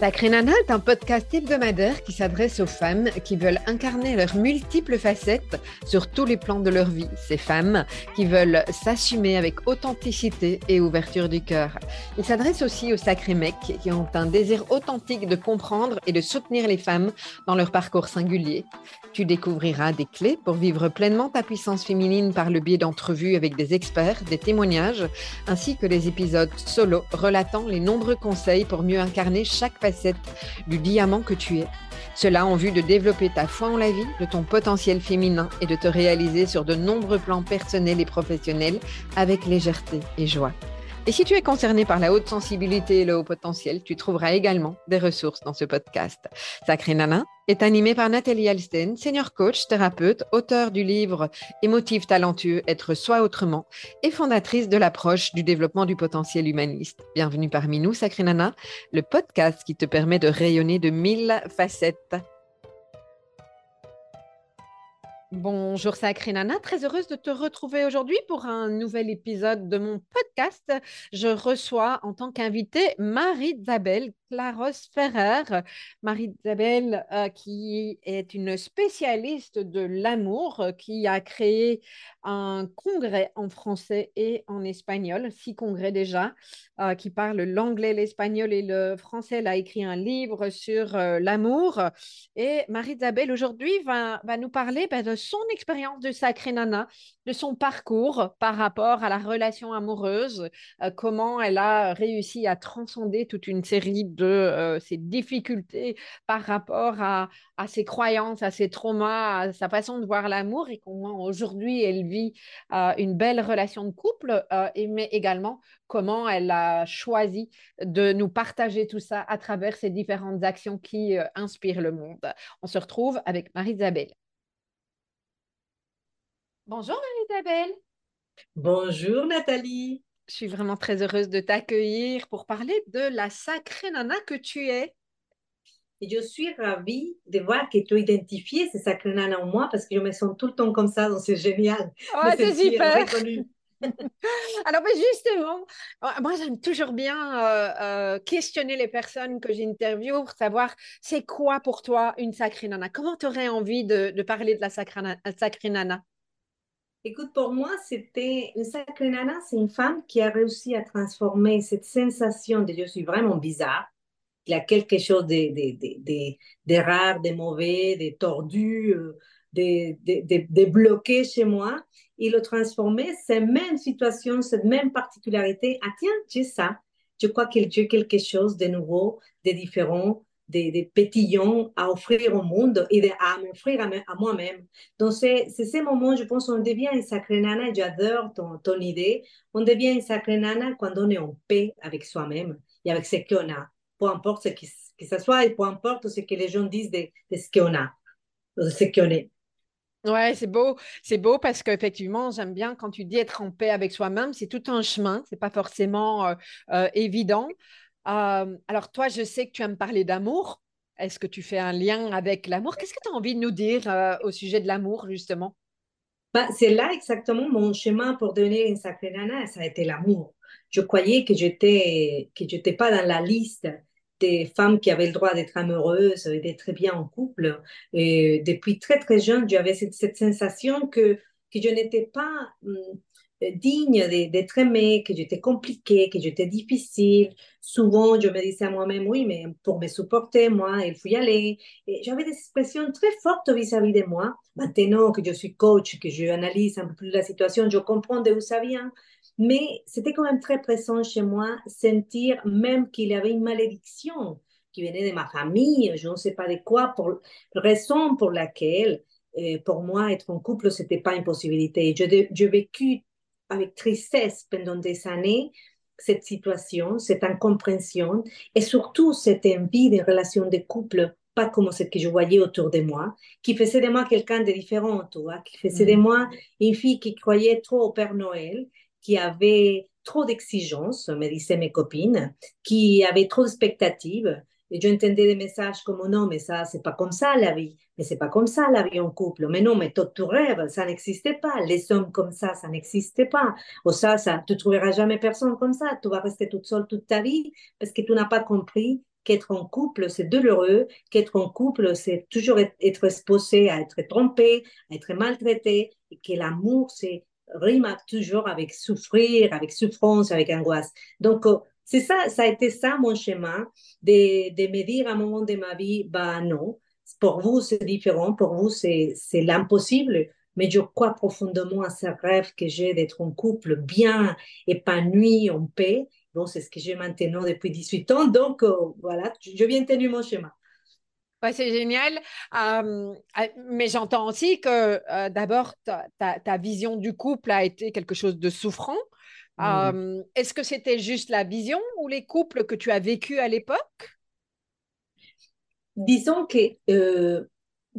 Sacré Nana est un podcast hebdomadaire qui s'adresse aux femmes qui veulent incarner leurs multiples facettes sur tous les plans de leur vie. Ces femmes qui veulent s'assumer avec authenticité et ouverture du cœur. Il s'adresse aussi aux sacrés mecs qui ont un désir authentique de comprendre et de soutenir les femmes dans leur parcours singulier. Tu découvriras des clés pour vivre pleinement ta puissance féminine par le biais d'entrevues avec des experts, des témoignages, ainsi que des épisodes solo relatant les nombreux conseils pour mieux incarner chaque facette du diamant que tu es. Cela en vue de développer ta foi en la vie, de ton potentiel féminin et de te réaliser sur de nombreux plans personnels et professionnels avec légèreté et joie. Et si tu es concerné par la haute sensibilité et le haut potentiel, tu trouveras également des ressources dans ce podcast. Sacré Nana est animé par Nathalie Alsten, senior coach, thérapeute, auteur du livre Émotif talentueux, être soi autrement et fondatrice de l'approche du développement du potentiel humaniste. Bienvenue parmi nous, Sacré Nana, le podcast qui te permet de rayonner de mille facettes. Bonjour Sacré Nana, très heureuse de te retrouver aujourd'hui pour un nouvel épisode de mon podcast. Je reçois en tant qu'invitée Marie-Isabelle Claros Ferrer. Marie-Isabelle euh, qui est une spécialiste de l'amour, euh, qui a créé un congrès en français et en espagnol, six congrès déjà, euh, qui parle l'anglais, l'espagnol et le français. Elle a écrit un livre sur l'amour. Et Marie-Isabelle aujourd'hui va, nous parler ben, de son expérience de Sacré Nana, de son parcours par rapport à la relation amoureuse, euh, comment elle a réussi à transcender toute une série de euh, ses difficultés par rapport à, à, ses croyances, à ses traumas, à sa façon de voir l'amour et comment aujourd'hui elle vit euh, une belle relation de couple, et, mais également comment elle a choisi de nous partager tout ça à travers ces différentes actions qui inspirent le monde. On se retrouve avec Marie-Isabelle. Bonjour Marie-Isabelle. Bonjour Nathalie. Je suis vraiment très heureuse de t'accueillir pour parler de la sacrée nana que tu es. Et je suis ravie de voir que tu as identifié ces sacrée nana en moi parce que je me sens tout le temps comme ça, donc c'est génial. Oh, c'est super. Alors, mais justement, moi, j'aime toujours bien euh, euh, questionner les personnes que j'interviewe pour savoir c'est quoi pour toi une sacrée nana. Comment tu aurais envie de, parler de la sacrée nana? Écoute, pour moi, c'était une sacrée nana, c'est une femme qui a réussi à transformer cette sensation de je suis vraiment bizarre, il y a quelque chose de, de, rare, de mauvais, de tordu, euh, de, bloqué chez moi, et le transformer, cette même situation, cette même particularité, ah tiens, j'ai ça, je crois que j'ai quelque chose de nouveau, de différent, des, pétillons à offrir au monde et à m'offrir à, moi-même. Donc, c'est ces moments, je pense, on devient une sacrée nana, j'adore ton, ton idée, on devient une sacrée nana quand on est en paix avec soi-même et avec ce qu'on a, peu importe ce qui, que ce soit et peu importe ce que les gens disent de, ce qu'on a, de ce qu'on est. Ouais, c'est beau, c'est beau parce qu'effectivement, j'aime bien quand tu dis être en paix avec soi-même, c'est tout un chemin, c'est pas forcément euh, euh, évident. Alors toi, je sais que tu aimes parler d'amour. Est-ce que tu fais un lien avec l'amour? Qu'est-ce que tu as envie de nous dire au sujet de l'amour, justement? Bah, C'est là exactement mon chemin pour devenir une sacrée nana, ça a été l'amour. Je croyais que j'étais que j'étais pas dans la liste des femmes qui avaient le droit d'être amoureuses et d'être bien en couple. Et depuis très très jeune, j'avais cette, sensation que que je n'étais pas hum, digne d'être aimée, que j'étais compliquée, que j'étais difficile. Souvent, je me disais à moi-même, oui, mais pour me supporter, moi, il faut y aller. J'avais des expressions très fortes vis-à-vis de moi. Maintenant que je suis coach, que je analyse un peu plus la situation, je comprends d'où ça vient. Mais c'était quand même très présent chez moi, sentir même qu'il y avait une malédiction qui venait de ma famille, je ne sais pas de quoi, pour raison pour laquelle, euh, pour moi, être en couple, c'était pas une possibilité. Je vécu avec tristesse pendant des années cette situation, cette incompréhension et surtout cette envie de relations de couple pas comme ce que je voyais autour de moi, qui faisait de moi quelqu'un de différent, tu vois, qui faisait de mm. moi une fille qui croyait trop au Père Noël, qui avait trop d'exigences, me disaient mes copines, qui avait trop d'expectatives, et j'entendais des messages comme non, mais ça, c'est pas comme ça la vie. Mais c'est pas comme ça la vie en couple. Mais non, mais toi, tu rêves, ça n'existait pas. Les hommes comme ça, ça n'existait pas. Ou ça, ça, tu trouveras jamais personne comme ça. Tu vas rester toute seule toute ta vie parce que tu n'as pas compris qu'être en couple, c'est douloureux, qu'être en couple, c'est toujours être exposé à être trompé, à être maltraité, et que l'amour, c'est rime toujours avec souffrir, avec souffrance, avec angoisse. Donc, euh, c'est ça, ça a été ça mon chemin, de, de me dire à un moment de ma vie, bah non, pour vous c'est différent, pour vous c'est l'impossible, mais je crois profondément à ce rêve que j'ai d'être en couple bien épanoui, en paix. Bon, c'est ce que j'ai maintenant depuis 18 ans, donc euh, voilà, je viens tenir mon chemin. Ouais, c'est génial. Euh, mais j'entends aussi que euh, d'abord, ta, ta, vision du couple a été quelque chose de souffrant. Mmh. Est-ce que c'était juste la vision ou les couples que tu as vécu à l'époque? Disons que euh,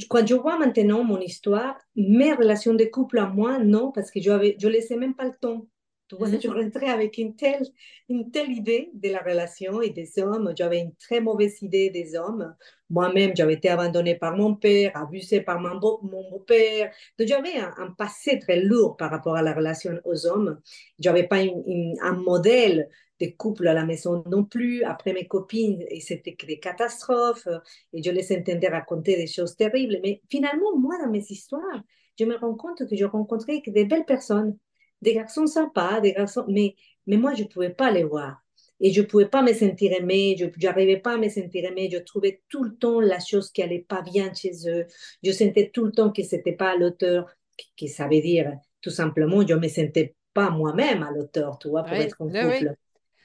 quand je vois maintenant mon histoire, mes relations de couple à moi, non, parce que je ne je laissais même pas le temps. Tu vois, je rentrais avec une telle, une telle idée de la relation et des hommes. J'avais une très mauvaise idée des hommes. Moi-même, j'avais été abandonnée par mon père, abusée par mon, beau-père. Donc, j'avais un, passé très lourd par rapport à la relation aux hommes. Je n'avais pas un modèle de couple à la maison non plus. Après mes copines, c'était des catastrophes et je les entendais raconter des choses terribles. Mais finalement, moi, dans mes histoires, je me rends compte que je rencontrais des belles personnes des garçons sympas, des garçons, mais, mais moi, je ne pouvais pas les voir. Et je ne pouvais pas me sentir aimée, je n'arrivais pas à me sentir aimée, je trouvais tout le temps la chose qui allait pas bien chez eux, je sentais tout le temps que ce n'était pas à l'auteur, qui, ça veut dire tout simplement, je ne me sentais pas moi-même à l'auteur, tu vois, pour être en couple.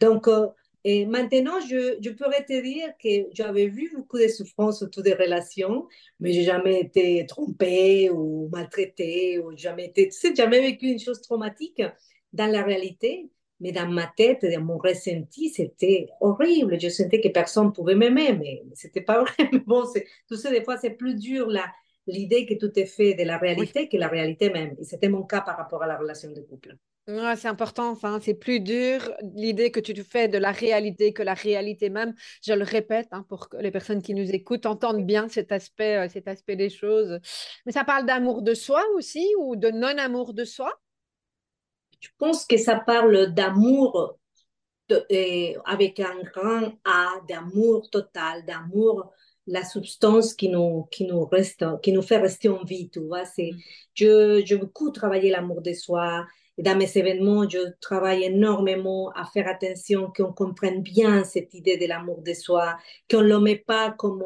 Donc, euh, et maintenant, je, je, pourrais te dire que j'avais vu beaucoup de souffrances autour des relations, mais j'ai jamais été trompée ou maltraitée, ou jamais été, tu sais, jamais vécu une chose traumatique dans la réalité. Mais dans ma tête, dans mon ressenti, c'était horrible. Je sentais que personne pouvait m'aimer, mais c'était pas vrai. Mais bon, tout ça, des fois, c'est plus dur l'idée que tout est fait de la réalité que la réalité même. Et c'était mon cas par rapport à la relation de couple c'est important, enfin, c'est plus dur l'idée que tu te fais de la réalité que la réalité même. Je le répète hein, pour que les personnes qui nous écoutent entendent bien cet aspect, euh, cet aspect des choses. Mais ça parle d'amour de soi aussi ou de non-amour de soi? Je pense que ça parle d'amour avec un grand A, d'amour total, d'amour la substance qui nous, qui nous reste, qui nous fait rester en vie, tu vois. C'est, mm. je, je beaucoup travailler l'amour de soi, dans mes événements, je travaille énormément à faire attention qu'on comprenne bien cette idée de l'amour de soi, qu'on ne le met pas comme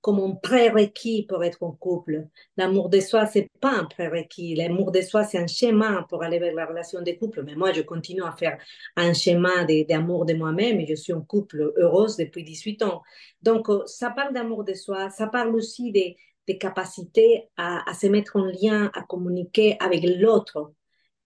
comme un prérequis pour être en couple. L'amour de soi, c'est pas un prérequis. L'amour de soi, c'est un chemin pour aller vers la relation de couple. Mais moi, je continue à faire un chemin d'amour de, moi-même et je suis en couple heureuse depuis 18 ans. Donc, euh, ça parle d'amour de soi. Ça parle aussi des, des capacités à se mettre en lien, à communiquer avec l'autre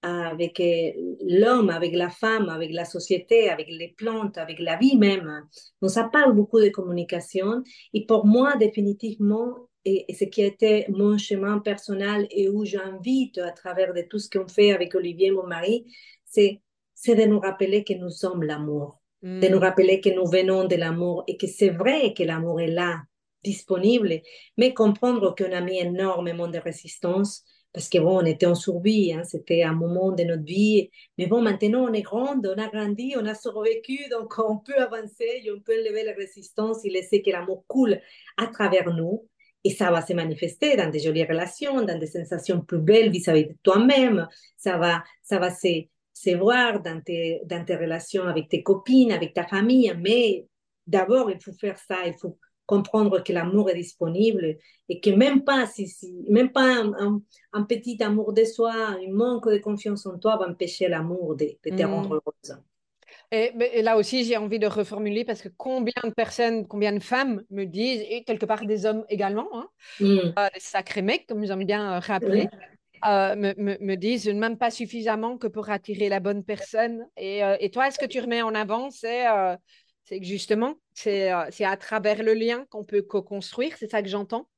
avec euh, l'homme, avec la femme, avec la société, avec les plantes, avec la vie même. Donc ça parle beaucoup de communication et pour moi définitivement, et, ce qui a été mon chemin personnel et où j'invite à travers de tout ce qu'on fait avec Olivier, mon mari, c'est de nous rappeler que nous sommes l'amour, de nous mm. rappeler que nous venons de l'amour et que c'est vrai que l'amour est là, disponible, mais comprendre qu'on a mis énormément de résistance parce que bon, on était en survie, hein, c'était un moment de notre vie. Mais bon, maintenant, on est grande, on a grandi, on a survécu, donc on peut avancer, on peut lever la résistance et laisser que l'amour coule à travers nous. Et ça va se manifester dans des jolies relations, dans des sensations plus belles vis-à-vis de toi-même. Ça va, ça va se, se voir dans tes, dans tes relations avec tes copines, avec ta famille. Mais d'abord, il faut faire ça, il faut comprendre que l'amour est disponible et que même pas, si, si même pas un, petit amour de soi, un manque de confiance en toi va empêcher l'amour de, te mm. rendre heureuse. Et, là aussi, j'ai envie de reformuler parce que combien de personnes, combien de femmes me disent, et quelque part des hommes également, hein, mm. euh, des sacrés mecs, comme aiment bien euh, rappeler, euh, me, me, me, disent même pas suffisamment que pour attirer la bonne personne. Et, et toi, est-ce que tu remets en avant, c'est c'est que justement, euh, c'est à travers le lien qu'on peut co-construire, c'est ça que j'entends?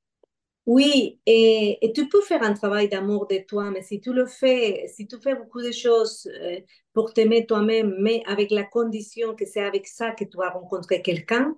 Oui, et, et, tu peux faire un travail d'amour de toi, mais si tu le fais, si tu fais beaucoup de choses euh, pour t'aimer toi-même, mais avec la condition que c'est avec ça que tu vas rencontrer quelqu'un,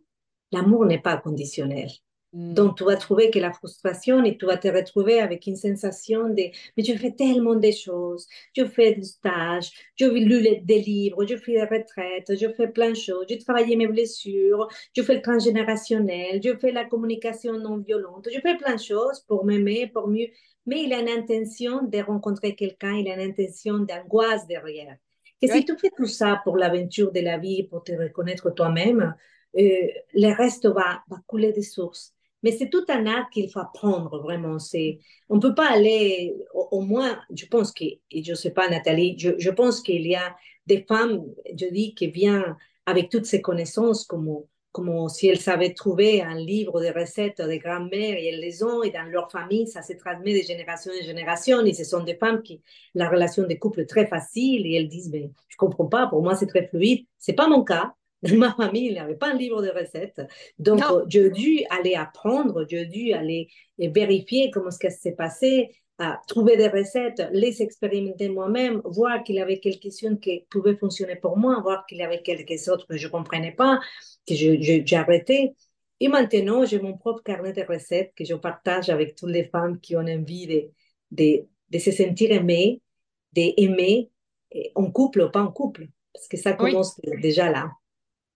l'amour n'est pas conditionnel. Mm. Donc, tu vas trouver que la frustration et tu vas te retrouver avec une sensation de mais je fais tellement de choses, je fais des stages, je lu des livres, je fais des retraites, je fais plein de choses, je travaille mes blessures, je fais le transgénérationnel, je fais la communication non violente, je fais plein de choses pour m'aimer, pour mieux. Mais il a une intention de rencontrer quelqu'un, il a une intention d'angoisse derrière. Que si tu fais tout ça pour l'aventure de la vie, pour te reconnaître toi-même, euh, le reste va, va couler des sources. Mais c'est tout un art qu'il faut apprendre vraiment. C'est, on ne peut pas aller, au, moins, je pense que, et je ne sais pas Nathalie, je, je pense qu'il y a des femmes, je dis, qui viennent avec toutes ces connaissances comme, comme si elles savaient trouver un livre de recettes de grand-mère et elles les ont et dans leur famille, ça se transmet de génération en génération et ce sont des femmes qui, la relation de couple est très facile et elles disent, mais je comprends pas, pour moi c'est très fluide. C'est pas mon cas. Ma famille, il n'y avait pas un livre de recettes. Donc, j'ai dû aller apprendre, j'ai dû aller vérifier comment ce qui s'est passé, à trouver des recettes, les expérimenter moi-même, voir qu'il y avait quelques-unes qui pouvaient fonctionner pour moi, voir qu'il y avait quelques autres que je ne comprenais pas, que j'ai arrêté. Et maintenant, j'ai mon propre carnet de recettes que je partage avec toutes les femmes qui ont envie de, de, de se sentir aimées, d'aimer en couple ou pas en couple, parce que ça commence déjà là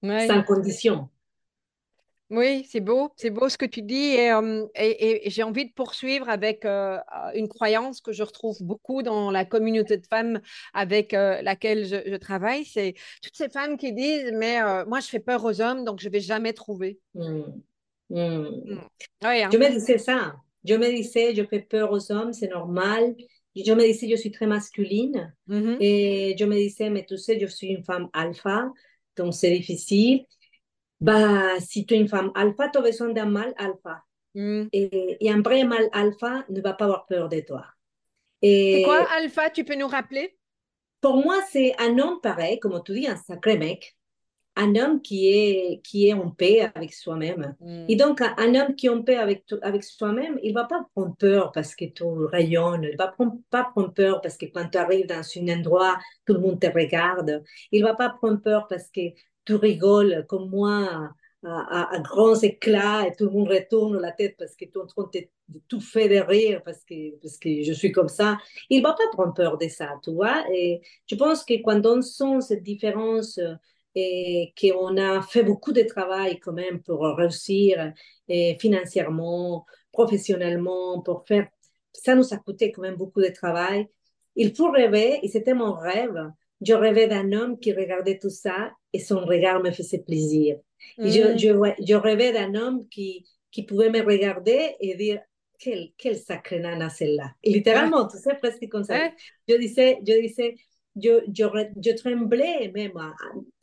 sans condition. Oui, c'est beau, c'est beau ce que tu dis et, euh, et, j'ai envie de poursuivre avec euh, une croyance que je retrouve beaucoup dans la communauté de femmes avec euh, laquelle je, travaille, c'est toutes ces femmes qui disent mais moi je fais peur aux hommes donc je vais jamais trouver. Mmh. Mmh. Mmh. Hein. Je me disais ça, je me disais je fais peur aux hommes, c'est normal. Je me disais je suis très masculine et je me disais mais tu sais je suis une femme alpha donc c'est difficile. Bah, si tu es une femme alpha, tu as besoin d'un mâle alpha. Mm. Et, et, un vrai mâle alpha ne va pas avoir peur de toi. C'est quoi alpha Tu peux nous rappeler? Pour moi, c'est un homme pareil, comme tu dis, un sacré mec, un homme qui est, qui est en paix avec soi-même. Mm. Et donc, un, homme qui est en paix avec, avec soi-même, il ne va pas prendre peur parce que tu rayonnes, il ne va prendre, pas prendre peur parce que quand tu arrives dans un endroit, tout le monde te regarde. Il ne va pas prendre peur parce que tu rigoles comme moi à, grands éclats et tout le monde retourne la tête parce que tu es en train de, tout faire de rire parce que, parce que je suis comme ça. Il ne va pas prendre peur de ça, tu vois. Et je pense que quand on sent cette différence et qu'on a fait beaucoup de travail quand même pour réussir et financièrement, professionnellement, pour faire... Ça nous a coûté quand même beaucoup de travail. Il faut rêver, et c'était mon rêve, je rêvais d'un homme qui regardait tout ça et son regard me faisait plaisir. Et je, mm. je, je, rêvais d'un homme qui, qui pouvait me regarder et dire quelle, quelle sacrée nana celle-là. Littéralement, tu sais, presque comme ça. Je disais, je disais je, je, tremblais même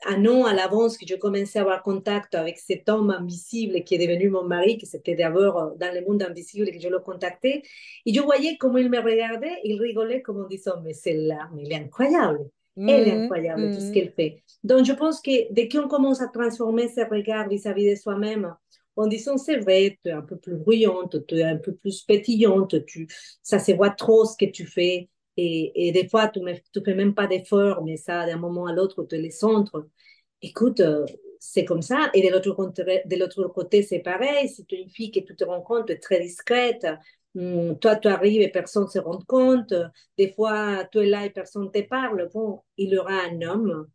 un an à l'avance que je commençais à avoir contact avec cet homme invisible qui est devenu mon mari, qui c'était d'abord euh, dans le monde invisible que je le contactais. Et je voyais comment il me regardait, il rigolait comme en disant, mais celle-là, mais elle est incroyable. Elle est mm-hmm. incroyable, tout ce mm-hmm. qu'elle fait. Donc, je pense que dès qu'on commence à transformer ses regards vis-à-vis de soi-même, en disant, c'est vrai, tu es un peu plus bruyante, tu es un peu plus pétillante, tu, ça se voit trop ce que tu fais. Et, des fois, tu ne fais même pas d'effort, mais ça, d'un moment à l'autre, tu les centres. Écoute, euh, c'est comme ça. Et de l'autre côté, de l'autre côté, c'est pareil. Si tu es une fille que tu te rends compte, très discrète. Hmm, toi, tu arrives et personne ne se rend compte. Des fois, tu es là et personne ne te parle. Bon, il y aura un homme,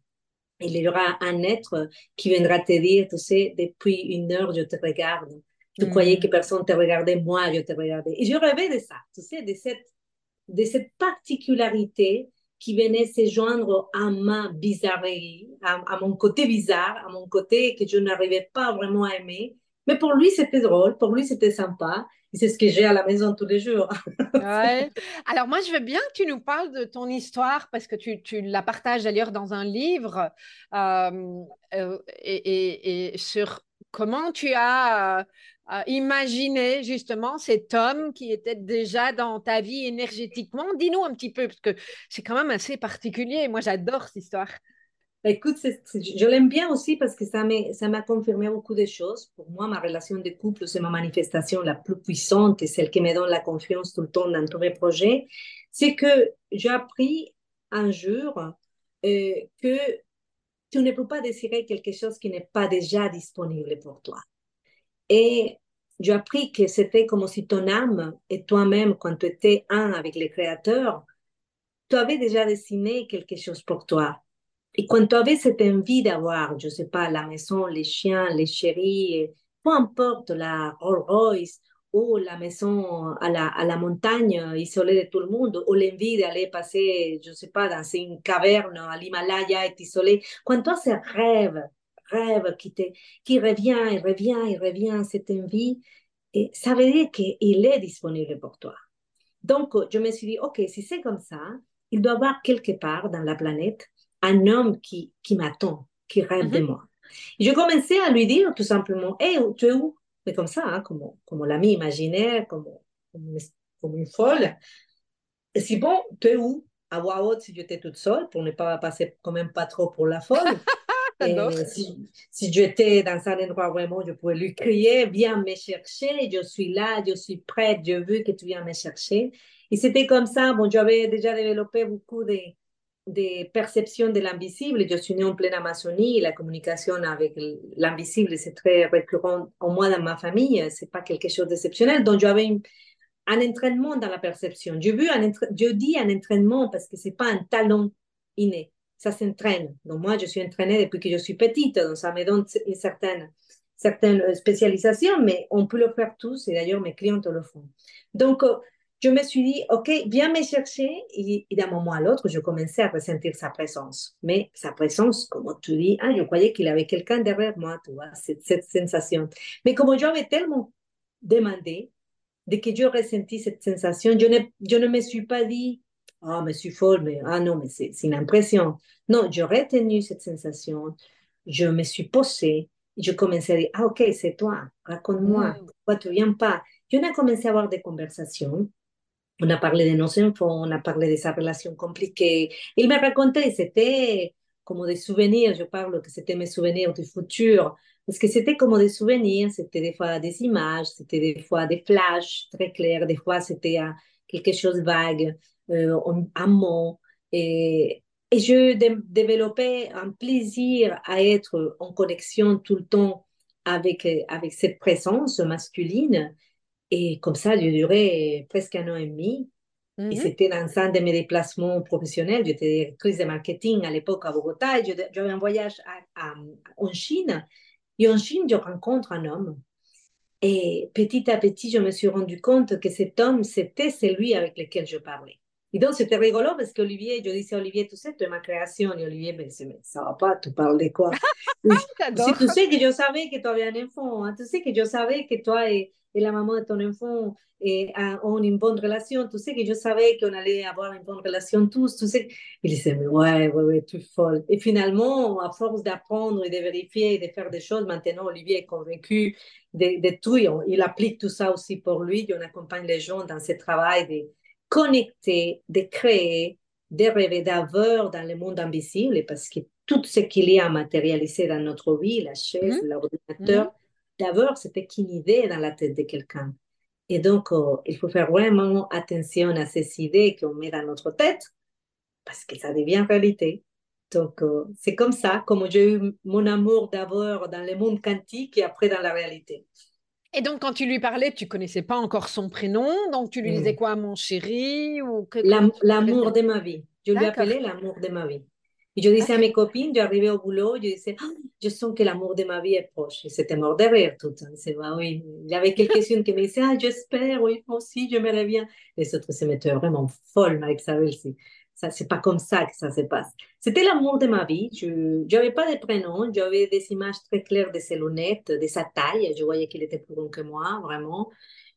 il y aura un être qui viendra te dire, tu sais, depuis une heure, je te regarde. Tu croyais hmm. que personne te regardait, moi, je te regardais. Et je rêvais de ça, tu sais, de cette de cette particularité qui venait se joindre à ma bizarrerie, à, mon côté bizarre, à mon côté que je n'arrivais pas vraiment à aimer. Mais pour lui, c'était drôle, pour lui, c'était sympa. C'est ce que j'ai à la maison tous les jours. Alors moi, je veux bien que tu nous parles de ton histoire parce que tu, tu la partages d'ailleurs dans un livre euh, euh, et, et, sur comment tu as imaginer justement cet homme qui était déjà dans ta vie énergétiquement Dis-nous un petit peu, parce que c'est quand même assez particulier. Moi, j'adore cette histoire. Bah, écoute, je l'aime bien aussi parce que ça m'a confirmé beaucoup de choses. Pour moi, ma relation de couple, c'est ma manifestation la plus puissante et celle qui me donne la confiance tout le temps dans tous mes projets. C'est que j'ai appris un jour euh, que tu ne peux pas désirer quelque chose qui n'est pas déjà disponible pour toi. Et j'ai appris que c'était comme si ton âme et toi-même, quand tu étais un avec les créateurs, tu avais déjà dessiné quelque chose pour toi. Et quand tu avais cette envie d'avoir, je sais pas, la maison, les chiens, les chéris, peu importe la Rolls Royce ou la maison à la, montagne isolée de tout le monde, ou l'envie d'aller passer, je sais pas, dans une caverne à l'Himalaya et isolé. Quand toi, ce rêve, rêve qui, te, qui revient et revient et revient, cette envie, et ça veut dire qu'il est disponible pour toi. Donc, je me suis dit, OK, si c'est comme ça, il doit y avoir quelque part dans la planète un homme qui, qui m'attend, qui rêve de mhm. moi. Et je commençais à lui dire tout simplement, hé, hey, tu es où? Mais comme ça, hein, comme, comme l'ami imaginaire, comme, comme, une folle. Et si bon, tu es où? À voix haute si j'étais toute seule, pour ne pas passer quand même pas trop pour la folle. Si, si j'étais dans un endroit vraiment, je pouvais lui crier, viens me chercher, je suis là, je suis prête, je veux que tu viennes me chercher. Et c'était comme ça, bon, j'avais déjà développé beaucoup de, de perception de l'invisible. Je suis née en pleine Amazonie, la communication avec l'invisible, c'est très récurrent en moi dans ma famille, c'est pas quelque chose d'exceptionnel. Donc, j'avais un entraînement dans la perception. Je, vu un je dis un entraînement parce que c'est pas un talent inné, ça s'entraîne. Donc, moi, je suis entraînée depuis que je suis petite, donc ça me donne une certaine, certaine spécialisation, mais on peut le faire tous, et d'ailleurs, mes clients le font. Donc, je me suis dit, OK, viens me chercher. Et, d'un moment à l'autre, je commençais à ressentir sa présence. Mais sa présence, comme tu dis, ah, je croyais qu'il avait quelqu'un derrière moi, tu vois, cette, sensation. Mais comme j'avais tellement demandé de que je ressenti cette sensation, je ne, je ne me suis pas dit, ah, oh, mais je suis folle, mais ah non, mais c'est une impression. Non, j'ai retenu cette sensation, je me suis posée, je commençais à dire, ah, ok, c'est toi, raconte-moi, mm. pourquoi tu viens pas? Je n'ai commencé à avoir des conversations on a parlé de nos enfants, on a parlé de sa relation compliquée. Il me racontait, c'était comme des souvenirs, je parle que c'était mes souvenirs du futur, parce que c'était comme des souvenirs, c'était des fois des images, c'était des fois des flashs très clairs, des fois c'était quelque chose de vague, euh, un mot. Et, et je développais un plaisir à être en connexion tout le temps avec, avec cette présence masculine et comme ça, j'ai duré presque un an et demi. Et mhm. c'était dans un de mes déplacements professionnels. J'étais directrice de marketing à l'époque à Bogota. J'avais un voyage à, en Chine. Et en Chine, je rencontre un homme. Et petit à petit, je me suis rendu compte que cet homme, c'était celui avec lequel je parlais. Et donc, c'était rigolo parce qu'Olivier, je disais, Olivier, tu sais, tu es ma création. Et Olivier, mais, mais ça va pas, tu parles de quoi si Tu sais que je savais que tu avais un enfant. Hein. Tu sais que je savais que toi et, et la maman de ton enfant et, ont une bonne relation. Tu sais que je savais qu'on allait avoir une bonne relation tous. Tu sais. Il disait, mais ouais, ouais, ouais, tu es folle. Et finalement, à force d'apprendre et de vérifier et de faire des choses, maintenant, Olivier est convaincu de, de tout. Il applique tout ça aussi pour lui. On accompagne les gens dans ce travail de connecter, de créer, de rêver d'avoir dans le monde invisible, parce que tout ce qu'il y a matérialisé dans notre vie, la chaise, mmh. l'ordinateur, mmh. d'abord, c'était qu'une idée dans la tête de quelqu'un. Et donc, oh, il faut faire vraiment attention à ces idées qu'on met dans notre tête, parce que ça devient réalité. Donc, oh, c'est comme ça, comme j'ai eu mon amour d'abord dans le monde quantique et après dans la réalité. Et donc, quand tu lui parlais, tu connaissais pas encore son prénom, donc tu lui disais mm. quoi, mon chéri ou L'amour de ma vie. Je lui appelais l'amour de ma vie. Et je disais à mes copines, j'arrivais au boulot, je disais, ah, je sens que l'amour de ma vie est proche. Et c'était mort de rire tout. C'est bah oui. Il y avait quelques-unes qui me disaient, ah, j'espère, oui, moi aussi, je me bien. Les autres se mettaient vraiment folles avec ça. Ça, c'est pas comme ça que ça se passe. C'était l'amour de ma vie. Je n'avais pas de prénom. J'avais des images très claires de ses lunettes, de sa taille. Je voyais qu'il était plus grand que moi, vraiment.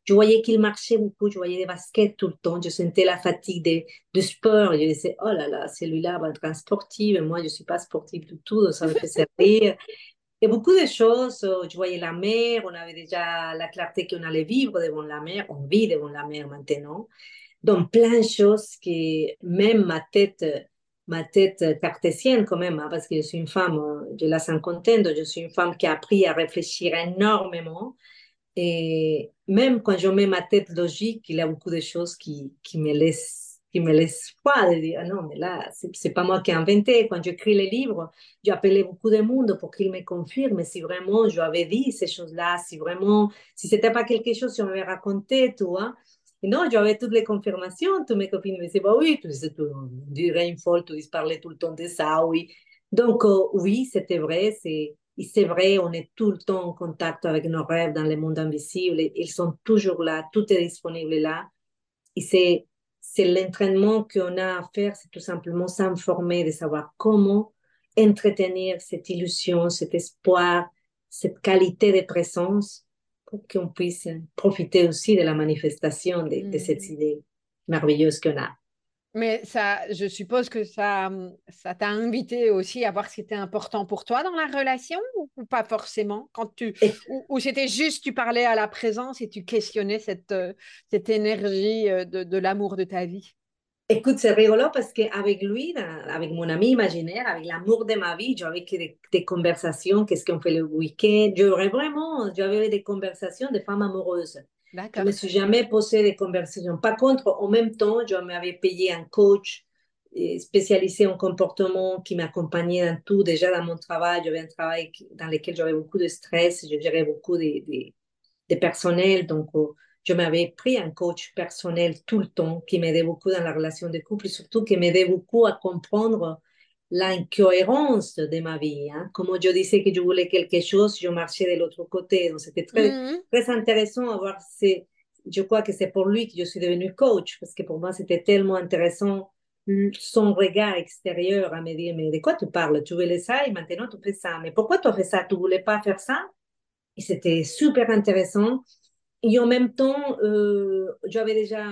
Je voyais qu'il marchait beaucoup. Je voyais des baskets tout le temps. Je sentais la fatigue de, de sport. Je disais, oh là là, celui-là va être un sportif. Moi, je ne suis pas sportive du tout. Ça me fait servir. Et beaucoup de choses. Je voyais la mer. On avait déjà la clarté qu'on allait vivre devant la mer. On vit devant la mer maintenant donc plein de choses que même ma tête, ma tête cartésienne quand même, hein, parce que je suis une femme de la cinquantaine, donc je suis une femme qui a appris à réfléchir énormément. Et même quand je mets ma tête logique, il y a beaucoup de choses qui, qui me laissent qui me laisse de dire, non, mais là, c'est pas moi qui ai inventé. Quand j'écris les livres, j'ai appelé beaucoup de monde pour qu'ils me confirment si vraiment j'avais dit ces choses-là, si vraiment, si c'était pas quelque chose qu'on m'avait raconté, tu vois. Et non, j'avais toutes les confirmations. Toutes mes copines me disaient, bah oui, tu, tu, une folle, tu parlais tout le temps de ça, oui. Donc, oui, c'était vrai. C'est, c'est vrai, on est tout le temps en contact avec nos rêves dans le monde invisible. Ils sont toujours là, tout est disponible là. Et c'est, c'est l'entraînement qu'on a à faire, c'est tout simplement s'informer, de savoir comment entretenir cette illusion, cet espoir, cette qualité de présence pour qu'on puisse profiter aussi de la manifestation de, de cette mm. idée merveilleuse qu'on a. Mais ça, je suppose que ça, ça t'a invité aussi à voir ce qui était important pour toi dans la relation ou, pas forcément? Quand tu ou, c'était juste tu parlais à la présence et tu questionnais cette, euh, cette énergie euh, de, de l'amour de ta vie? Écoute, c'est rigolo parce qu'avec lui, avec mon ami imaginaire, avec l'amour de ma vie, j'avais des, des conversations, qu'est-ce qu'on fait le week-end? J'aurais vraiment, j'avais des conversations de femmes amoureuses. Je ne me suis jamais posé des conversations. Par contre, en même temps, je m'avais payé un coach spécialisé en comportement qui m'accompagnait dans tout. Déjà dans mon travail, j'avais un travail dans lequel j'avais beaucoup de stress, je gérais beaucoup de, de, de personnel. Donc, je m'avais pris un coach personnel tout le temps qui m'aidait beaucoup dans la relation de couple et surtout qui m'aidait beaucoup à comprendre l'incohérence de ma vie. Hein. Comme je disais que je voulais quelque chose, je marchais de l'autre côté. Donc, c'était très, mm-hmm. très intéressant à voir. Je crois que c'est pour lui que je suis devenue coach, parce que pour moi, c'était tellement intéressant son regard extérieur à me dire, mais de quoi tu parles? Tu voulais ça et maintenant tu fais ça. Mais pourquoi tu fais ça? Tu voulais pas faire ça? Et c'était super intéressant. Et en même temps, euh, j'avais déjà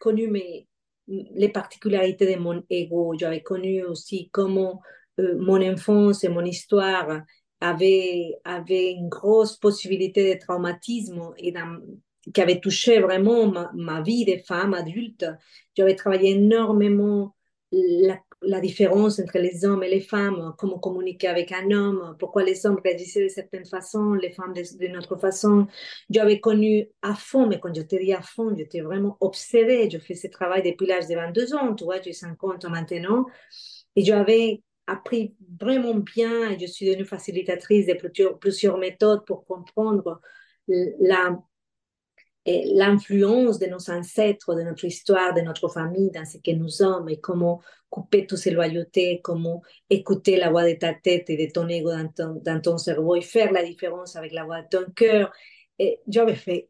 connu mes, les particularités de mon ego. J'avais connu aussi comment euh, mon enfance et mon histoire avaient, avaient une grosse possibilité de traumatisme et qui avait touché vraiment ma, vie de femme adulte. J'avais travaillé énormément la la différence entre les hommes et les femmes, comment communiquer avec un homme, pourquoi les hommes réagissaient de certaines façons, les femmes d'une autre façon. J'avais connu à fond, mais quand je te dis à fond, j'étais vraiment obsédée. Je fais ce travail depuis l'âge de 22 ans, tu vois, j'ai 50 ans maintenant. Et j'avais appris vraiment bien et je suis devenue facilitatrice de plusieurs méthodes pour comprendre la l'influence de nos ancêtres, de notre histoire, de notre famille dans ce que nous sommes et comment couper toutes ces loyautés, comment écouter la voix de ta tête et de ton ego dans ton, dans ton cerveau et faire la différence avec la voix de ton cœur. Et j'avais fait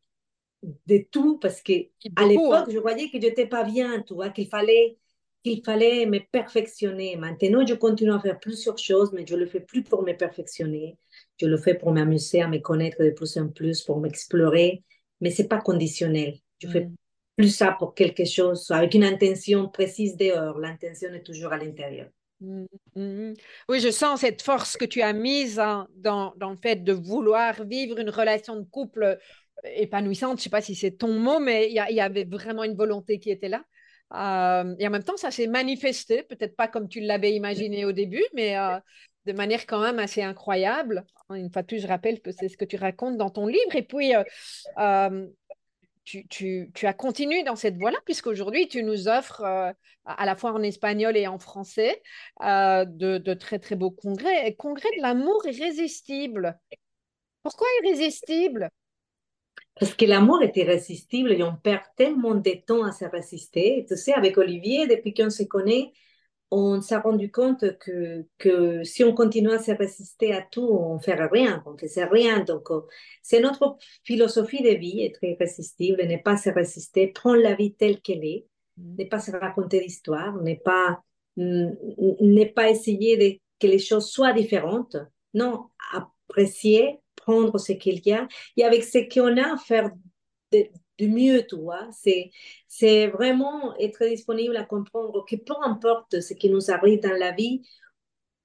de tout parce que à l'époque, je voyais que je n'étais pas bien, tu vois, qu'il fallait qu'il fallait me perfectionner. Maintenant, je continue à faire plusieurs choses, mais je ne le fais plus pour me perfectionner. Je le fais pour m'amuser, à me connaître de plus en plus, pour m'explorer mais c'est pas conditionnel. Je fais mm. plus ça pour quelque chose avec une intention précise dehors. L'intention est toujours à l'intérieur. Mm, mm, oui, je sens cette force que tu as mise dans, dans, le fait de vouloir vivre une relation de couple euh, épanouissante. Je ne sais pas si c'est ton mot, mais il y, avait vraiment une volonté qui était là. Euh, et en même temps, ça s'est manifesté, peut-être pas comme tu l'avais imaginé au début, mais euh, de manière quand même assez incroyable. Une fois de plus, je rappelle que c'est ce que tu racontes dans ton livre. Et puis, euh, euh, tu, as continué dans cette voie-là, puisqu'aujourd'hui, tu nous offres, euh, à la fois en espagnol et en français, de, de, très, très beaux congrès. Congrès de l'amour irrésistible. Pourquoi irrésistible? Parce que l'amour est irrésistible et on perd tellement de temps à se résister. Tu sais, avec Olivier, depuis qu'on se connaît, on s'est rendu compte que, que si on continue à se résister à tout, on ne ferait rien, on ne faisait rien. Donc, euh, c'est notre philosophie de vie, être irrésistible, ne pas se résister, prendre la vie telle qu'elle est, mm. ne pas se raconter d'histoire, ne pas, ne pas essayer de, que les choses soient différentes. Non, apprécier, prendre ce qu'il y a et avec ce qu'on a, faire de, du mieux, tu vois. C'est, c'est vraiment être disponible à comprendre que peu importe ce qui nous arrive dans la vie,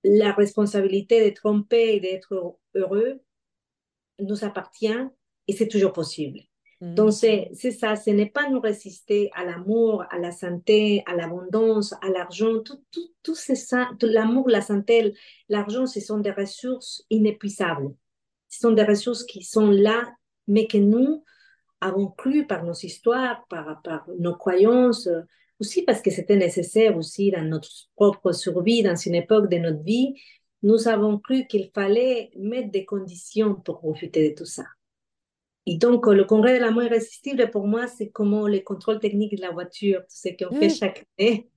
la responsabilité de tromper et d'être heureux nous appartient et c'est toujours possible. Mm. Donc, c'est, c'est ça, ce n'est pas nous résister à l'amour, à la santé, à l'abondance, à l'argent, tout, tout, tout c'est ça, tout l'amour, la santé, l'argent, ce sont des ressources inépuisables. Ce sont des ressources qui sont là, mais que nous, avons cru par nos histoires, par, par nos croyances, aussi parce que c'était nécessaire aussi dans notre propre survie, dans une époque de notre vie, nous avons cru qu'il fallait mettre des conditions pour profiter de tout ça. Et donc, le congrès de l'amour irrésistible, pour moi, c'est comme le contrôle technique de la voiture, tout ce qu'on fait mm. chaque année.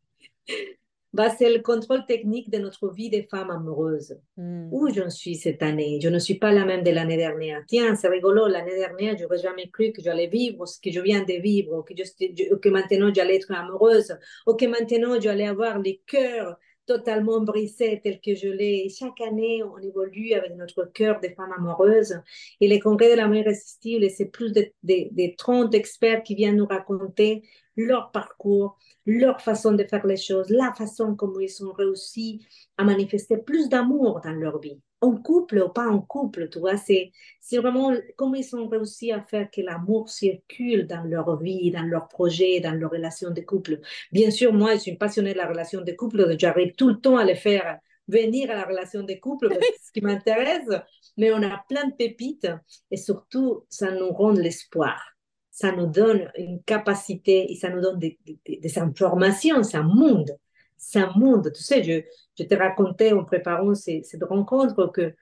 Bah, c'est le contrôle technique de notre vie de femme amoureuse. Mm. Où j'en suis cette année? Je ne suis pas la même de l'année dernière. Tiens, c'est rigolo, l'année dernière, je n'aurais jamais cru que j'allais vivre ce que je viens de vivre, ou que, je, que maintenant j'allais être amoureuse, ou que maintenant j'allais avoir le cœur totalement brisé tel que je l'ai. Chaque année, on évolue avec notre cœur de femmes amoureuses. Et les congrès de l'amour irrésistible, c'est plus de, de, de 30 experts qui viennent nous raconter leur parcours, leur façon de faire les choses, la façon comme ils ont réussi à manifester plus d'amour dans leur vie, en couple ou pas en couple, tu vois, c'est, c'est vraiment comment ils ont réussi à faire que l'amour circule dans leur vie, dans leurs projets, dans leurs relations de couple. Bien sûr, moi, je suis passionnée de la relation de couple, j'arrive tout le temps à les faire venir à la relation de couple c'est ce qui m'intéresse, mais on a plein de pépites et surtout, ça nous rend l'espoir ça nous donne une capacité et ça nous donne des, informations, c'est un monde. C'est un monde. Tu sais, je, je te racontais en préparant cette rencontre que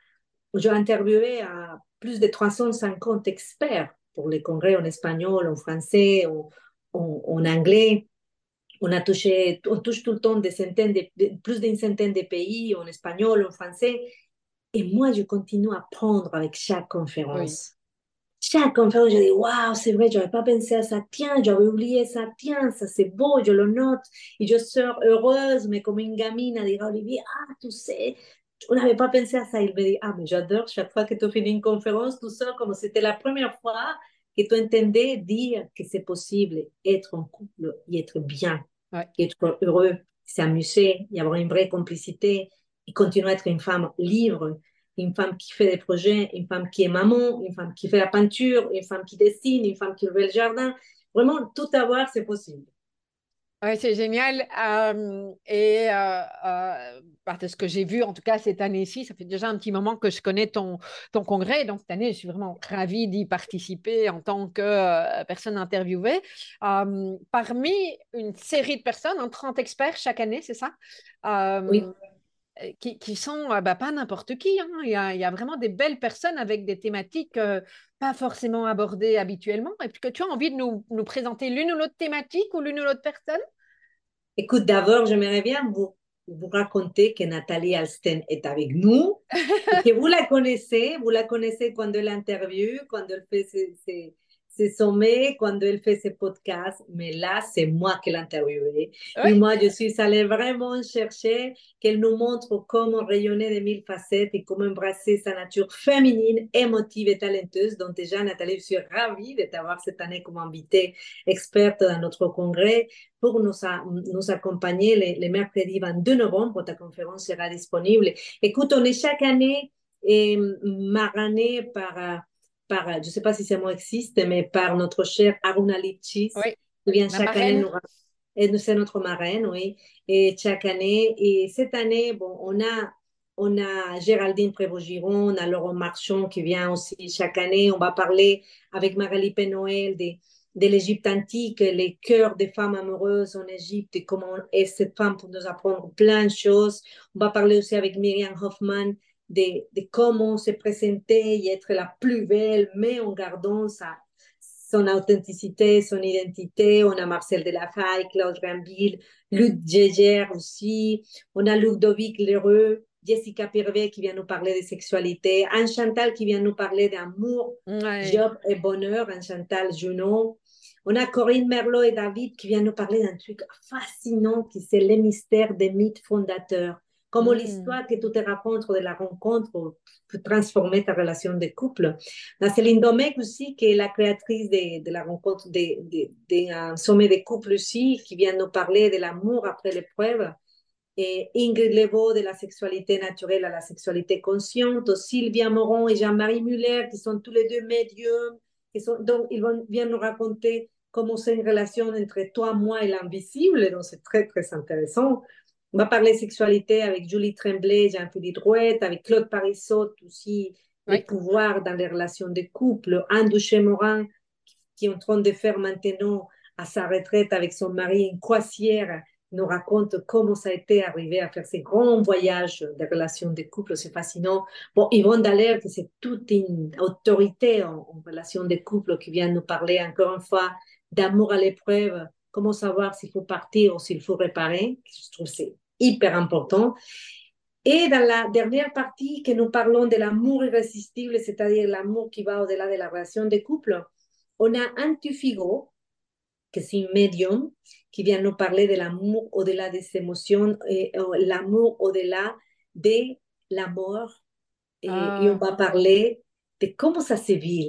j'ai interviewé à plus de 350 experts pour les congrès en espagnol, en français, en, anglais. On a on touche tout le temps des centaines de, plus d'une centaine de pays en espagnol, en français. Et moi, je continue à apprendre avec chaque conférence chaque conférence, je dis, waouh, c'est vrai, j'avais pas pensé à ça, tiens, j'avais oublié ça, tiens, ça c'est beau, je le note, et je sors heureuse, mais comme une gamine à dire à Olivier, ah, tu sais, on n'avait pas pensé à ça. Il me dit, ah, mais j'adore, chaque fois que tu finis une conférence, tout ça, comme c'était la première fois que tu entendais dire que c'est possible être en couple et être bien, être heureux, s'amuser, y avoir une vraie complicité et continuer à être une femme libre une femme qui fait des projets, une femme qui est maman, une femme qui fait la peinture, une femme qui dessine, une femme qui fait le jardin. Vraiment, tout avoir, c'est possible. Oui, c'est génial. Euh, et euh, euh, de ce que j'ai vu, en tout cas cette année-ci, ça fait déjà un petit moment que je connais ton, ton congrès. Donc cette année, je suis vraiment ravie d'y participer en tant que euh, personne interviewée. parmi une série de personnes, 30 experts chaque année, c'est ça? Oui. Euh, qui, sont euh, bah, pas n'importe qui. Hein. Il, y a, vraiment des belles personnes avec des thématiques euh, pas forcément abordées habituellement. Et puis que tu as envie de nous, nous présenter l'une ou l'autre thématique ou l'une ou l'autre personne? Écoute, d'abord, j'aimerais bien vous, vous raconter que Nathalie Alsten est avec nous, que vous la connaissez, vous la connaissez quand elle interview, quand elle fait ses, ses sommets quand elle fait ses podcasts, mais là, c'est moi qui l'ai interviewée. Et moi, je suis allée vraiment chercher qu'elle nous montre comment rayonner de mille facettes et comment embrasser sa nature féminine, émotive et talenteuse. Donc déjà, Nathalie, je suis ravie de t'avoir cette année comme invitée experte dans notre congrès pour nous, nous accompagner les mercredis 22 novembre. Ta conférence sera disponible. Écoute, on est chaque année et marrané par par, je ne sais pas si ce mot existe, mais par notre chère Aruna Lipchis, oui. qui vient chaque année nous et c'est notre marraine, oui, et chaque année. Et cette année, bon, on a, on a Géraldine Prévost-Giron, on a Laurent Marchand qui vient aussi chaque année. On va parler avec Magali Penoël de, de l'Égypte antique, les cœurs des femmes amoureuses en Égypte et comment est cette femme pour nous apprendre plein de choses. On va parler aussi avec Myriam Hoffman de, de, comment se présenter et être la plus belle, mais en gardant sa, son authenticité, son identité. On a Marcel Delafaye, Claude Gambille, Luc Gégère aussi. On a Ludovic Lereux, Jessica Pirvet qui vient nous parler de sexualité, Anne Chantal qui vient nous parler d'amour, job et bonheur, Anne Chantal Junot. On a Corinne Merlot et David qui viennent nous parler d'un truc fascinant qui c'est les mystères des mythes fondateurs. Comment mm. l'histoire que tu te racontes de la rencontre peut transformer ta relation de couple. La Céline Domecq aussi, qui est la créatrice de, de la rencontre d'un sommet de couple aussi, qui vient nous parler de l'amour après l'épreuve. Et Ingrid Leveau de la sexualité naturelle à la sexualité consciente, Sylvia Moron et Jean-Marie Muller, qui sont tous les deux médiums. Qui sont, donc, ils vont, viennent nous raconter comment c'est une relation entre toi, moi et l'invisible. Donc, c'est très, très intéressant. On va parler sexualité avec Julie Tremblay, Jean-Philippe Drouet, avec Claude Parisot aussi, oui. le pouvoir dans les relations de couple. Anne Douché-Morin, qui est en train de faire maintenant à sa retraite avec son mari, une croisière, nous raconte comment ça a été arrivé à faire ces grands voyages de relations de couple, c'est fascinant. Bon, Yvonne Dallaire, c'est toute une autorité en, en relation de couple qui vient nous parler encore une fois d'amour à l'épreuve, comment savoir s'il faut partir ou s'il faut réparer? Je trouve c'est hyper important. Et dans la dernière partie, que nous parlons de l'amour irrésistible, c'est-à-dire l'amour qui va au-delà de la relation de couple, on a Antufigo, que c'est un médium, qui vient nous parler de l'amour au-delà des émotions, et, l'amour au-delà de la mort. Et, ah. on va parler de comment ça se vit,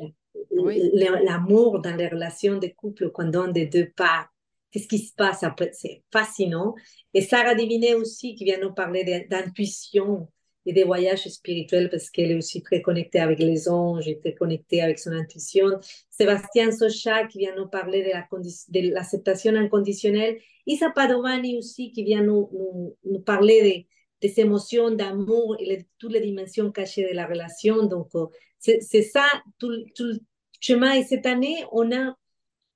l'amour dans les relations de couple quand on des deux parts. Qu'est-ce qui se passe après C'est fascinant. Et Sarah Divinet aussi, qui vient nous parler d'intuition et des voyages spirituels, parce qu'elle est aussi très connectée avec les anges très connectée avec son intuition. Sébastien Socha, qui vient nous parler de l'acceptation inconditionnelle. Isa Padovani aussi, qui vient nous, parler de, des émotions d'amour et de toutes les dimensions cachées de la relation. Donc, euh, c'est ça, tout le chemin. Et cette année, on a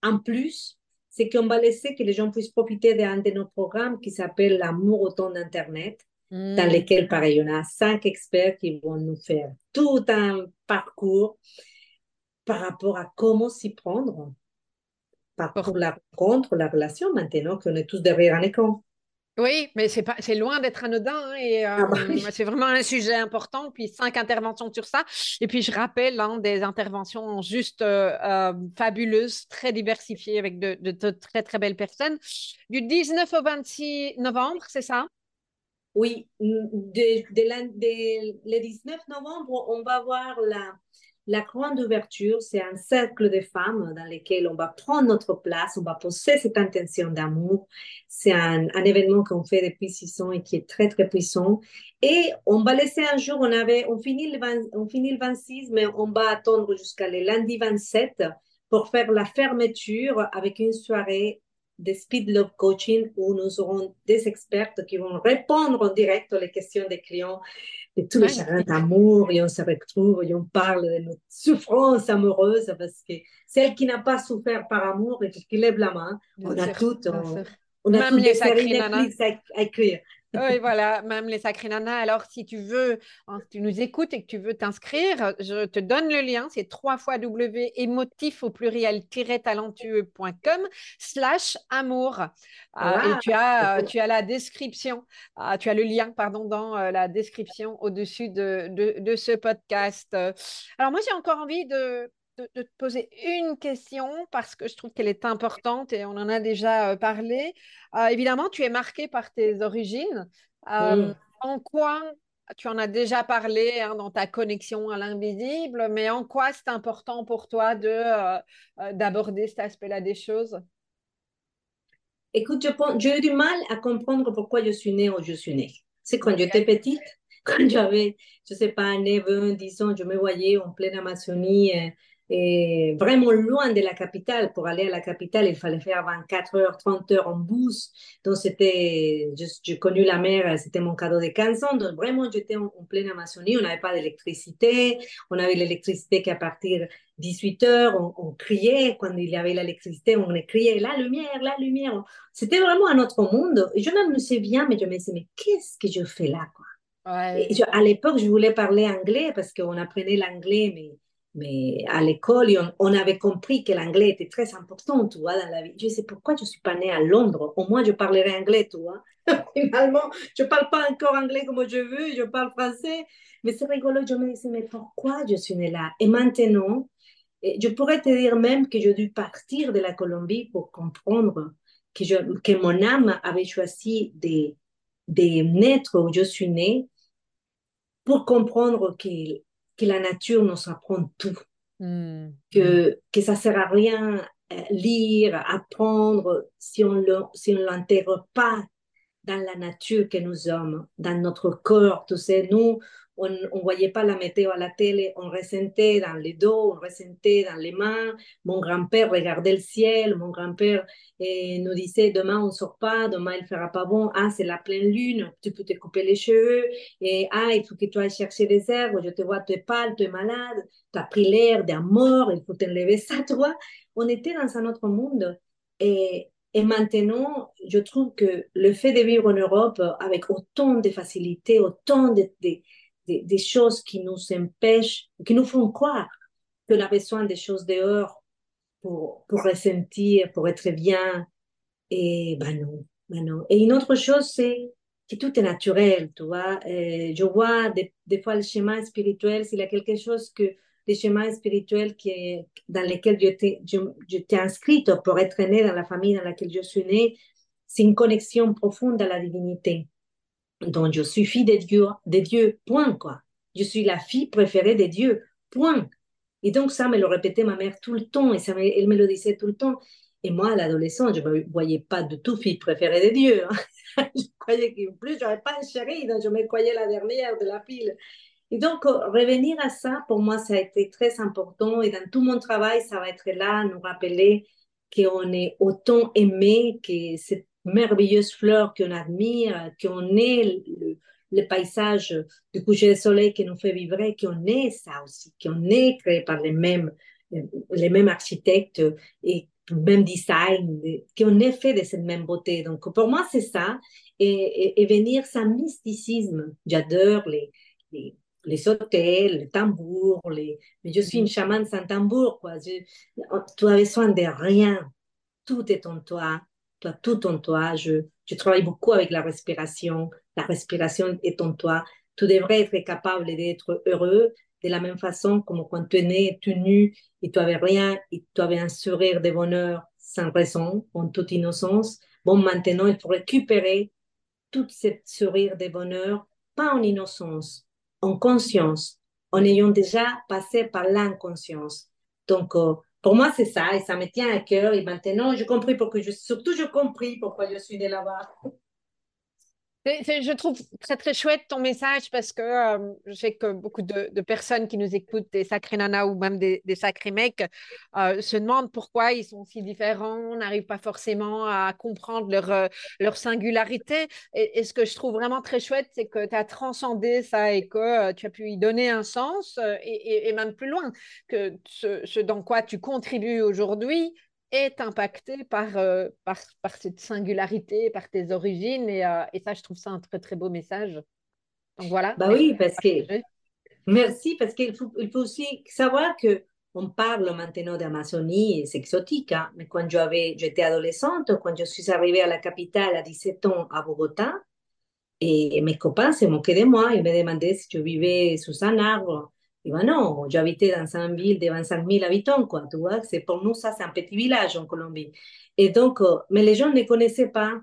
en plus c'est qu'on va laisser que les gens puissent profiter d'un de nos programmes qui s'appelle L'amour au temps d'Internet, dans mm. lequel, pareil, on a cinq experts qui vont nous faire tout un parcours par rapport à comment s'y prendre pour la rencontre, la relation, maintenant qu'on est tous derrière un écran. Oui, mais c'est pas, c'est loin d'être anodin hein, et ah bah euh, c'est vraiment un sujet important. Puis cinq interventions sur ça. Et puis je rappelle hein, des interventions juste euh, euh, fabuleuses, très diversifiées avec de, de, très très belles personnes. Du 19 au 26 novembre, c'est ça? Oui, de, de, le 19 novembre, on va voir la la grande ouverture, c'est un cercle de femmes dans lequel on va prendre notre place, on va poser cette intention d'amour. C'est un, événement qu'on fait depuis six ans et qui est très, très puissant. Et on va laisser un jour, on, avait, on, finit, le on finit le 26, mais on va attendre jusqu'à le lundi 27 pour faire la fermeture avec une soirée de Speed Love Coaching où nous aurons des experts qui vont répondre en direct aux questions des clients de tous les chagrins d'amour et on se retrouve et on parle de notre souffrance amoureuse parce que celle qui n'a pas souffert par amour et qui lève la main, on a toutes, on, a toutes des séries Netflix à écrire. Oui, voilà, même les sacrés nanas. Alors, si tu veux, hein, si tu nous écoutes et que tu veux t'inscrire, je te donne le lien. C'est trois fois W émotif au pluriel talentueux.com slash amour. Ah, et tu as, tu as la description, ah, tu as le lien, pardon, dans euh, la description au-dessus de, de, de, ce podcast. Alors, moi, j'ai encore envie de, de, te poser une question parce que je trouve qu'elle est importante et on en a déjà euh, parlé. Euh, évidemment, tu es marqué par tes origines. Euh, en quoi, tu en as déjà parlé hein, dans ta connexion à l'invisible, mais en quoi c'est important pour toi de d'aborder cet aspect-là des choses? Écoute, j'ai eu du mal à comprendre pourquoi je suis née où je suis née. C'est quand j'étais petite, quand j'avais, je ne sais pas, 9 10 ans, je me voyais en pleine Amazonie et vraiment loin de la capitale. Pour aller à la capitale, il fallait faire 24 heures, 30 heures en bus. Donc, c'était, j'ai connu la mer, c'était mon cadeau de 15 ans. Donc, vraiment, j'étais en, pleine Amazonie. On n'avait pas d'électricité. On avait l'électricité qu'à partir 18 heures, on, criait. Quand il y avait l'électricité, on criait la lumière, la lumière. C'était vraiment un autre monde. Et je me souviens, mais je me disais, mais qu'est-ce que je fais là, quoi? Ouais. à l'époque, je voulais parler anglais parce qu'on apprenait l'anglais, mais mais à l'école, on, avait compris que l'anglais était très important, tu vois, dans la vie. Je sais pourquoi je ne suis pas née à Londres. Au moins, je parlerai anglais, tu vois. Finalement, je ne parle pas encore anglais comme je veux, je parle français. Mais c'est rigolo, je me disais, mais pourquoi je suis née là? Et maintenant, je pourrais te dire même que j'ai dû partir de la Colombie pour comprendre que, que mon âme avait choisi de, de naître où je suis née pour comprendre que que la nature nous apprend tout, hmm. que, que ça sert à rien euh, lire, apprendre si on ne si l'enterre pas dans la nature que nous sommes, dans notre corps. Tu sais, nous, on ne voyait pas la météo à la télé, on ressentait dans les dos, on ressentait dans les mains. Mon grand-père regardait le ciel, mon grand-père eh, nous disait demain on sort pas, demain il fera pas bon, ah c'est la pleine lune, tu peux te couper les cheveux, et ah il faut que tu ailles chercher des herbes, je te vois, tu es pâle, tu es malade, tu as pris l'air d'un mort, il faut t'enlever ça, tu vois. On était dans un autre monde. Et, et maintenant, je trouve que le fait de vivre en Europe avec autant de facilité, autant de, des choses qui nous empêchent, qui nous font croire qu'on a besoin des choses dehors pour, pour ressentir, pour être bien. Et ben non, ben non. Et une autre chose, c'est que tout est naturel, tu vois. je vois des, fois le schéma spirituel, s'il y a quelque chose que les schémas spirituels qui dans lesquels je t'ai, je, inscrite pour être né dans la famille dans laquelle je suis née, c'est une connexion profonde à la divinité. Donc, je suis fille de Dieu, de Dieu, point, quoi. Je suis la fille préférée de Dieu, point. Et donc, ça me le répétait ma mère tout le temps, et ça elle me le disait tout le temps. Et moi, à je ne me voyais pas de tout fille préférée de Dieu. Hein. je croyais qu'en plus, je n'aurais pas un chéri, donc je me croyais la dernière de la pile. Et donc, euh, revenir à ça, pour moi, ça a été très important. Et dans tout mon travail, ça va être là, nous rappeler qu'on est autant aimé, que cette merveilleuse fleur qu'on admire, qu'on est le, le, paysage du coucher du soleil qui nous fait vibrer, qu'on est ça aussi, qu'on est créé par les mêmes, les mêmes architectes et même design, qu'on est fait de cette même beauté. Donc, pour moi, c'est ça. Et, et, venir sans mysticisme. J'adore les, les les hôtels, les tambours, les... mais je suis une chamane sans tambour. Quoi. tu as besoin de rien. Tout est en toi. Tu as tout en toi. Je, travaille beaucoup avec la respiration. La respiration est en toi. Tu devrais être capable d'être heureux de la même façon comme quand tu es né, tu nu et tu avais rien et tu avais un sourire de bonheur sans raison, en toute innocence. Bon, maintenant, il faut récupérer tout ce sourire de bonheur, pas en innocence, en conscience, en ayant déjà passé par l'inconscience. Donc, euh, pour moi, c'est ça, et ça me tient à cœur. Et maintenant, je compris pourquoi je, surtout, je compris pourquoi je suis de là-bas. Je trouve très très chouette ton message parce que euh, je sais que beaucoup de, personnes qui nous écoutent, des sacrés nanas ou même des, sacrés mecs, euh, se demandent pourquoi ils sont si différents, n'arrivent pas forcément à comprendre leur, euh, leur singularité. Et, ce que je trouve vraiment très chouette, c'est que tu as transcendé ça et que tu as pu y donner un sens et, même plus loin, que ce dans quoi tu contribues aujourd'hui est impacté par, euh, par, par, cette singularité, par tes origines. Et, euh, et, ça, je trouve ça un très, très beau message. Donc voilà. Bah oui, parce que. Merci, parce qu'il faut, il faut aussi savoir que on parle maintenant d'Amazonie, c'est exotique, hein, mais quand j'étais adolescente, quand je suis arrivée à la capitale à 17 ans à Bogota, et mes copains se moquaient de moi, ils me demandaient si je vivais sous un arbre. Ben non, j'habitais dans une ville de 25 000 habitants, quoi, tu vois. C'est, pour nous, ça, c'est un petit village en Colombie. Et donc, euh, mais les gens ne connaissaient pas.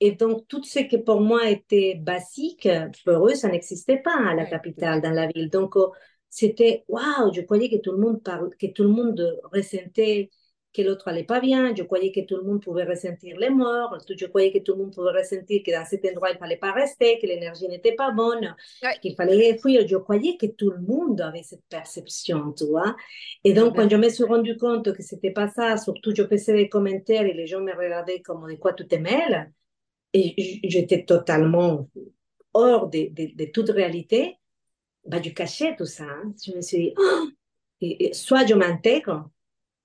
Et donc, tout ce qui pour moi était basique, pour eux, ça n'existait pas à la capitale, dans la ville. Donc, euh, c'était, waouh, je croyais que tout le monde parle, que tout le monde ressentait que l'autre allait pas bien, je croyais que tout le monde pouvait ressentir les morts, je croyais que tout le monde pouvait ressentir que dans cet endroit, il fallait pas rester, que l'énergie n'était pas bonne, qu'il fallait fuir. Je croyais que tout le monde avait cette perception, tu vois. Et donc, quand je me suis rendu compte que c'était pas ça, surtout je faisais des commentaires et les gens me regardaient comme de quoi tu te mêles, et j'étais totalement hors de, de, toute réalité, bah, je cachais tout ça. Hein. Je me suis dit, oh! et, soit je m'intègre,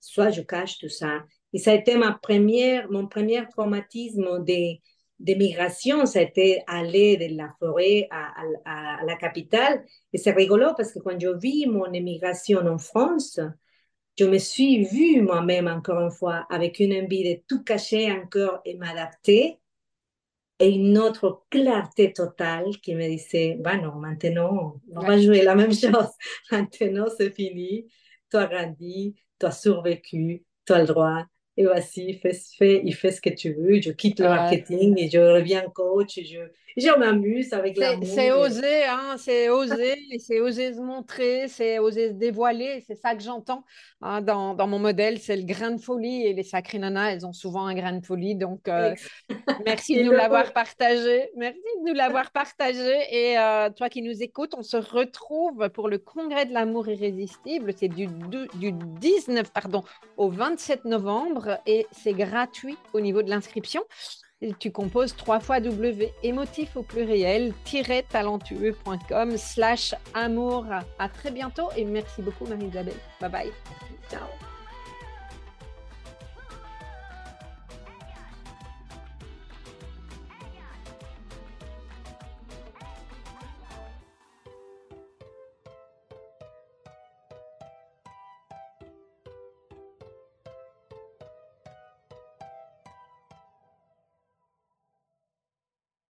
soit je cache tout ça. Et ça a été ma première, mon premier traumatisme de, de migration, ça a été aller de la forêt à, à, la capitale. Et c'est rigolo parce que quand je vis mon émigration en France, je me suis vue moi-même, encore une fois, avec une envie de tout cacher encore et m'adapter. Et une autre clarté totale qui me disait, bah non, maintenant, on va jouer la même chose. Maintenant, c'est fini. Tu as grandi, tu survécu, tu as le droit. Et voici, fais, fais, il fait ce que tu veux. Je quitte le marketing et je reviens coach. Et je, je m'amuse avec l'amour. C'est oser, hein, c'est oser, c'est oser se montrer, c'est oser se dévoiler. C'est ça que j'entends hein, dans, dans, mon modèle. C'est le grain de folie. Et les sacrées nanas, elles ont souvent un grain de folie. Donc, euh, merci de nous l'avoir partagé. Merci de nous l'avoir partagé. Et euh, toi qui nous écoutes, on se retrouve pour le congrès de l'amour irrésistible. C'est du, du 19 pardon, au 27 novembre et c'est gratuit au niveau de l'inscription tu composes trois fois W émotif au pluriel talentueux.com slash amour. À très bientôt et merci beaucoup Marie-Isabelle. Bye bye. Ciao.